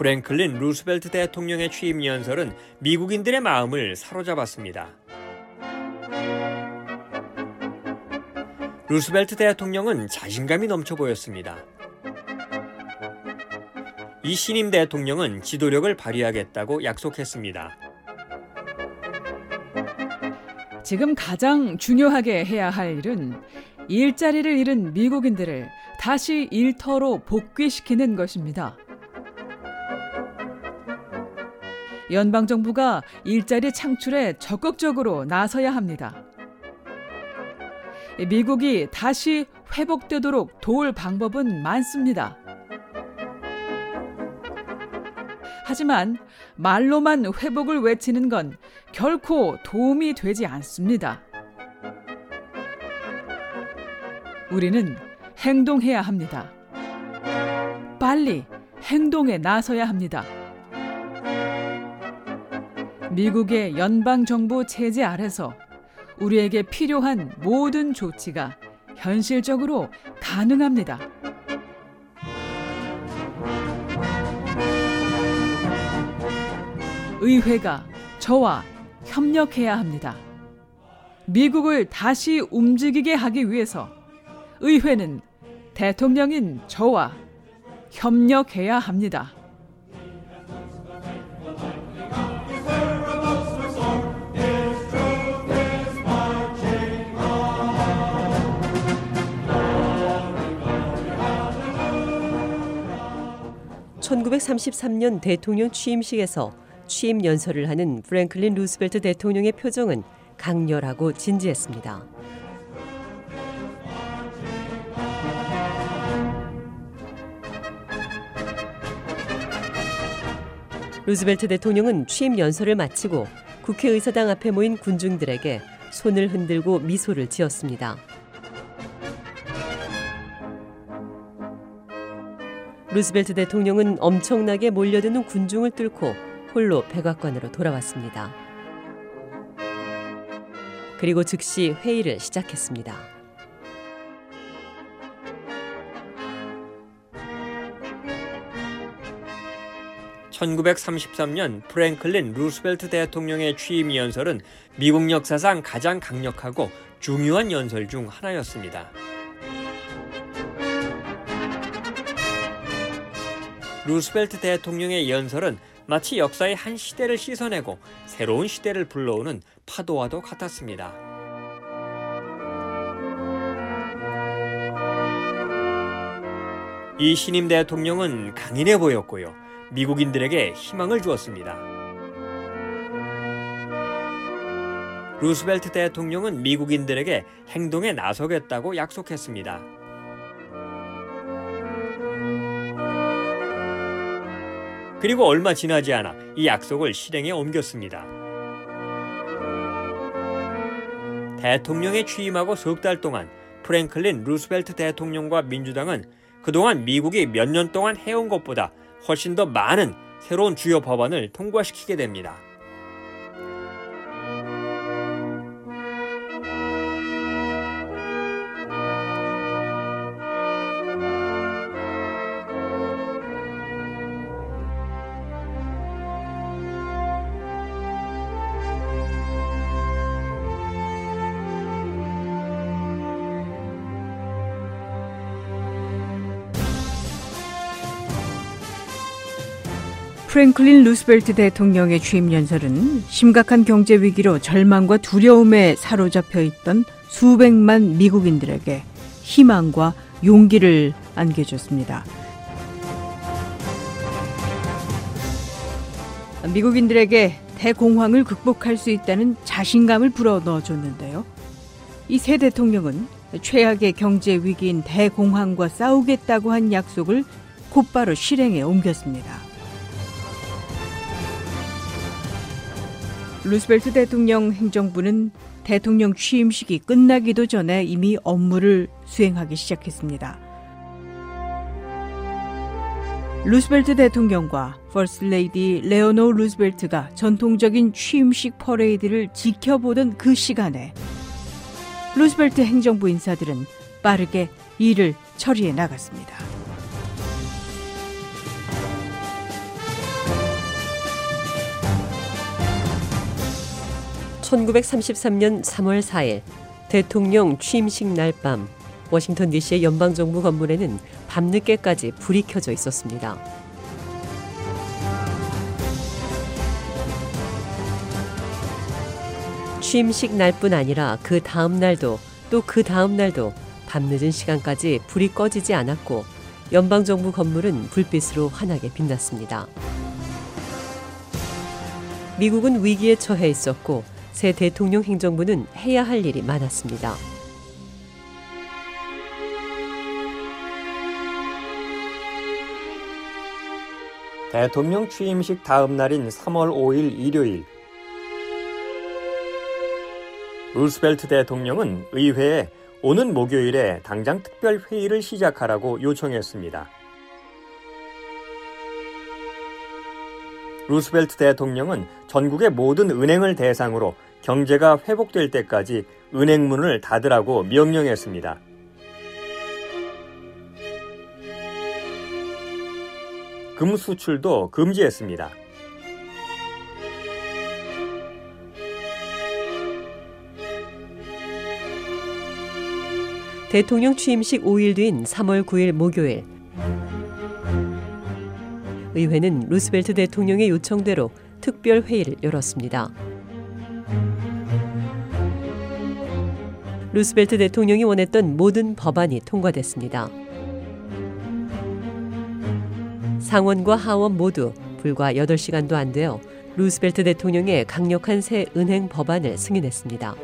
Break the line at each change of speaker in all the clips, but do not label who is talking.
프랭클린 루스벨트 대통령의 취임 연설은 미국인들의 마음을 사로잡았습니다. 루스벨트 대통령은 자신감이 넘쳐 보였습니다. 이 신임 대통령은 지도력을 발휘하겠다고 약속했습니다.
지금 가장 중요하게 해야 할 일은 일자리를 잃은 미국인들을 다시 일터로 복귀시키는 것입니다. 연방 정부가 일자리 창출에 적극적으로 나서야 합니다. 미국이 다시 회복되도록 도울 방법은 많습니다. 하지만 말로만 회복을 외치는 건 결코 도움이 되지 않습니다. 우리는 행동해야 합니다. 빨리 행동에 나서야 합니다. 미국의 연방정부 체제 아래서 우리에게 필요한 모든 조치가 현실적으로 가능합니다. 의회가 저와 협력해야 합니다. 미국을 다시 움직이게 하기 위해서 의회는 대통령인 저와 협력해야 합니다.
(1933년) 대통령 취임식에서 취임 연설을 하는 프랭클린 루스벨트 대통령의 표정은 강렬하고 진지했습니다. 루스벨트 대통령은 취임 연설을 마치고 국회의사당 앞에 모인 군중들에게 손을 흔들고 미소를 지었습니다. 루스벨트 대통령은 엄청나게 몰려드는 군중을 뚫고 홀로 백악관으로 돌아왔습니다. 그리고 즉시 회의를 시작했습니다.
(1933년) 프랭클린 루스벨트 대통령의 취임 연설은 미국 역사상 가장 강력하고 중요한 연설 중 하나였습니다. 루스벨트 대통령의 연설은 마치 역사의 한 시대를 씻어내고 새로운 시대를 불러오는 파도와도 같았습니다. 이 신임 대통령은 강인해 보였고요. 미국인들에게 희망을 주었습니다. 루스벨트 대통령은 미국인들에게 행동에 나서겠다고 약속했습니다. 그리고 얼마 지나지 않아 이 약속을 실행에 옮겼습니다. 대통령에 취임하고 석 달 동안 프랭클린 루스벨트 대통령과 민주당은 그동안 미국이 몇 년 동안 해온 것보다 훨씬 더 많은 새로운 주요 법안을 통과시키게 됩니다.
프랭클린 루스벨트 대통령의 취임 연설은 심각한 경제 위기로 절망과 두려움에 사로잡혀 있던 수백만 미국인들에게 희망과 용기를 안겨줬습니다. 미국인들에게 대공황을 극복할 수 있다는 자신감을 불어넣어줬는데요. 이 새 대통령은 최악의 경제 위기인 대공황과 싸우겠다고 한 약속을 곧바로 실행에 옮겼습니다. 루스벨트 대통령 행정부는 대통령 취임식이 끝나기도 전에 이미 업무를 수행하기 시작했습니다. 루스벨트 대통령과 퍼스트 레이디 엘레노어 루스벨트가 전통적인 취임식 퍼레이드를 지켜보던 그 시간에 루스벨트 행정부 인사들은 빠르게 일을 처리해 나갔습니다.
(1933년 3월 4일) 대통령 취임식 날 밤 워싱턴 DC의 연방정부 건물에는 밤늦게까지 불이 켜져 있었습니다. 취임식 날뿐 아니라 그 다음 날도 또 그 다음 날도 밤늦은 시간까지 불이 꺼지지 않았고 연방정부 건물은 불빛으로 환하게 빛났습니다. 미국은 위기에 처해 있었고 새 대통령 행정부는 해야 할 일이 많았습니다.
대통령 취임식 다음 날인 3월 5일 일요일 루스벨트 대통령은 의회에 오는 목요일에 당장 특별 회의를 시작하라고 요청했습니다. 루스벨트 대통령은 전국의 모든 은행을 대상으로 경제가 회복될 때까지 은행문을 닫으라고 명령했습니다. 금 수출도 금지했습니다.
대통령 취임식 5일 뒤인 3월 9일 목요일 의회는 루스벨트 대통령의 요청대로 특별 회의를 열었습니다. 루스벨트 대통령이 원했던 모든 법안이 통과됐습니다. 상원과 하원 모두 불과 8시간도 안 되어 루스벨트 대통령의 강력한 새 은행 법안을 승인했습니다.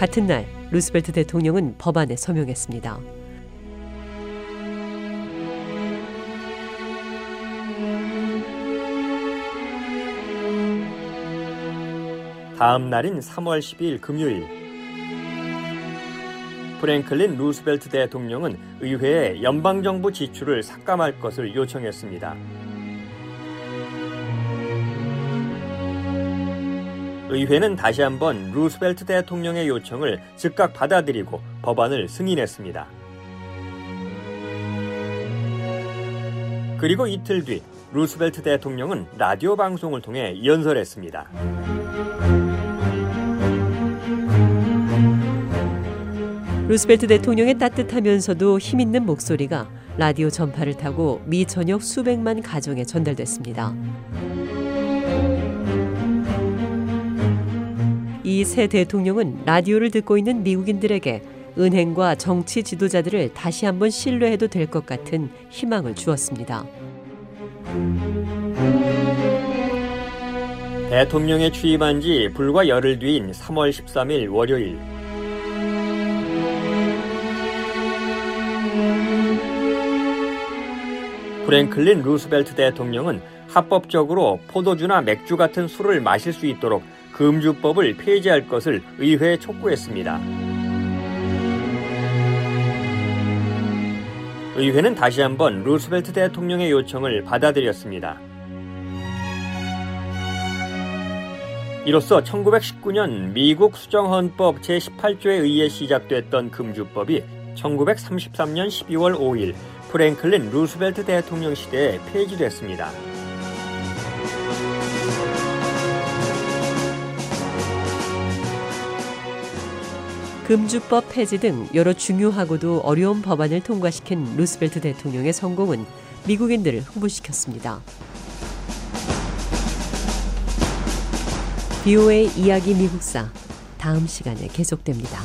같은 날 루스벨트 대통령은 법안에 서명했습니다.
다음 날인 3월 12일 금요일 프랭클린 루스벨트 대통령은 의회에 연방정부 지출을 삭감할 것을 요청했습니다. 의회는 다시 한번 루스벨트 대통령의 요청을 즉각 받아들이고 법안을 승인했습니다. 그리고 이틀 뒤 루스벨트 대통령은 라디오 방송을 통해 연설했습니다.
루스벨트 대통령의 따뜻하면서도 힘있는 목소리가 라디오 전파를 타고 미 전역 수백만 가정에 전달됐습니다. 이 새 대통령은 라디오를 듣고 있는 미국인들에게 은행과 정치 지도자들을 다시 한번 신뢰해도 될 것 같은 희망을 주었습니다.
대통령에 취임한 지 불과 열흘 뒤인 3월 13일 월요일 프랭클린 루스벨트 대통령은 합법적으로 포도주나 맥주 같은 술을 마실 수 있도록 금주법을 폐지할 것을 의회에 촉구했습니다. 의회는 다시 한번 루스벨트 대통령의 요청을 받아들였습니다. 이로써 1919년 미국 수정헌법 제18조에 의해 시작됐던 금주법이 1933년 12월 5일 프랭클린 루스벨트 대통령 시대에 폐지됐습니다.
금주법 폐지 등 여러 중요하고도 어려운 법안을 통과시킨 루스벨트 대통령의 성공은 미국인들을 흥분시켰습니다. VOA 이야기 미국사 다음 시간에 계속됩니다.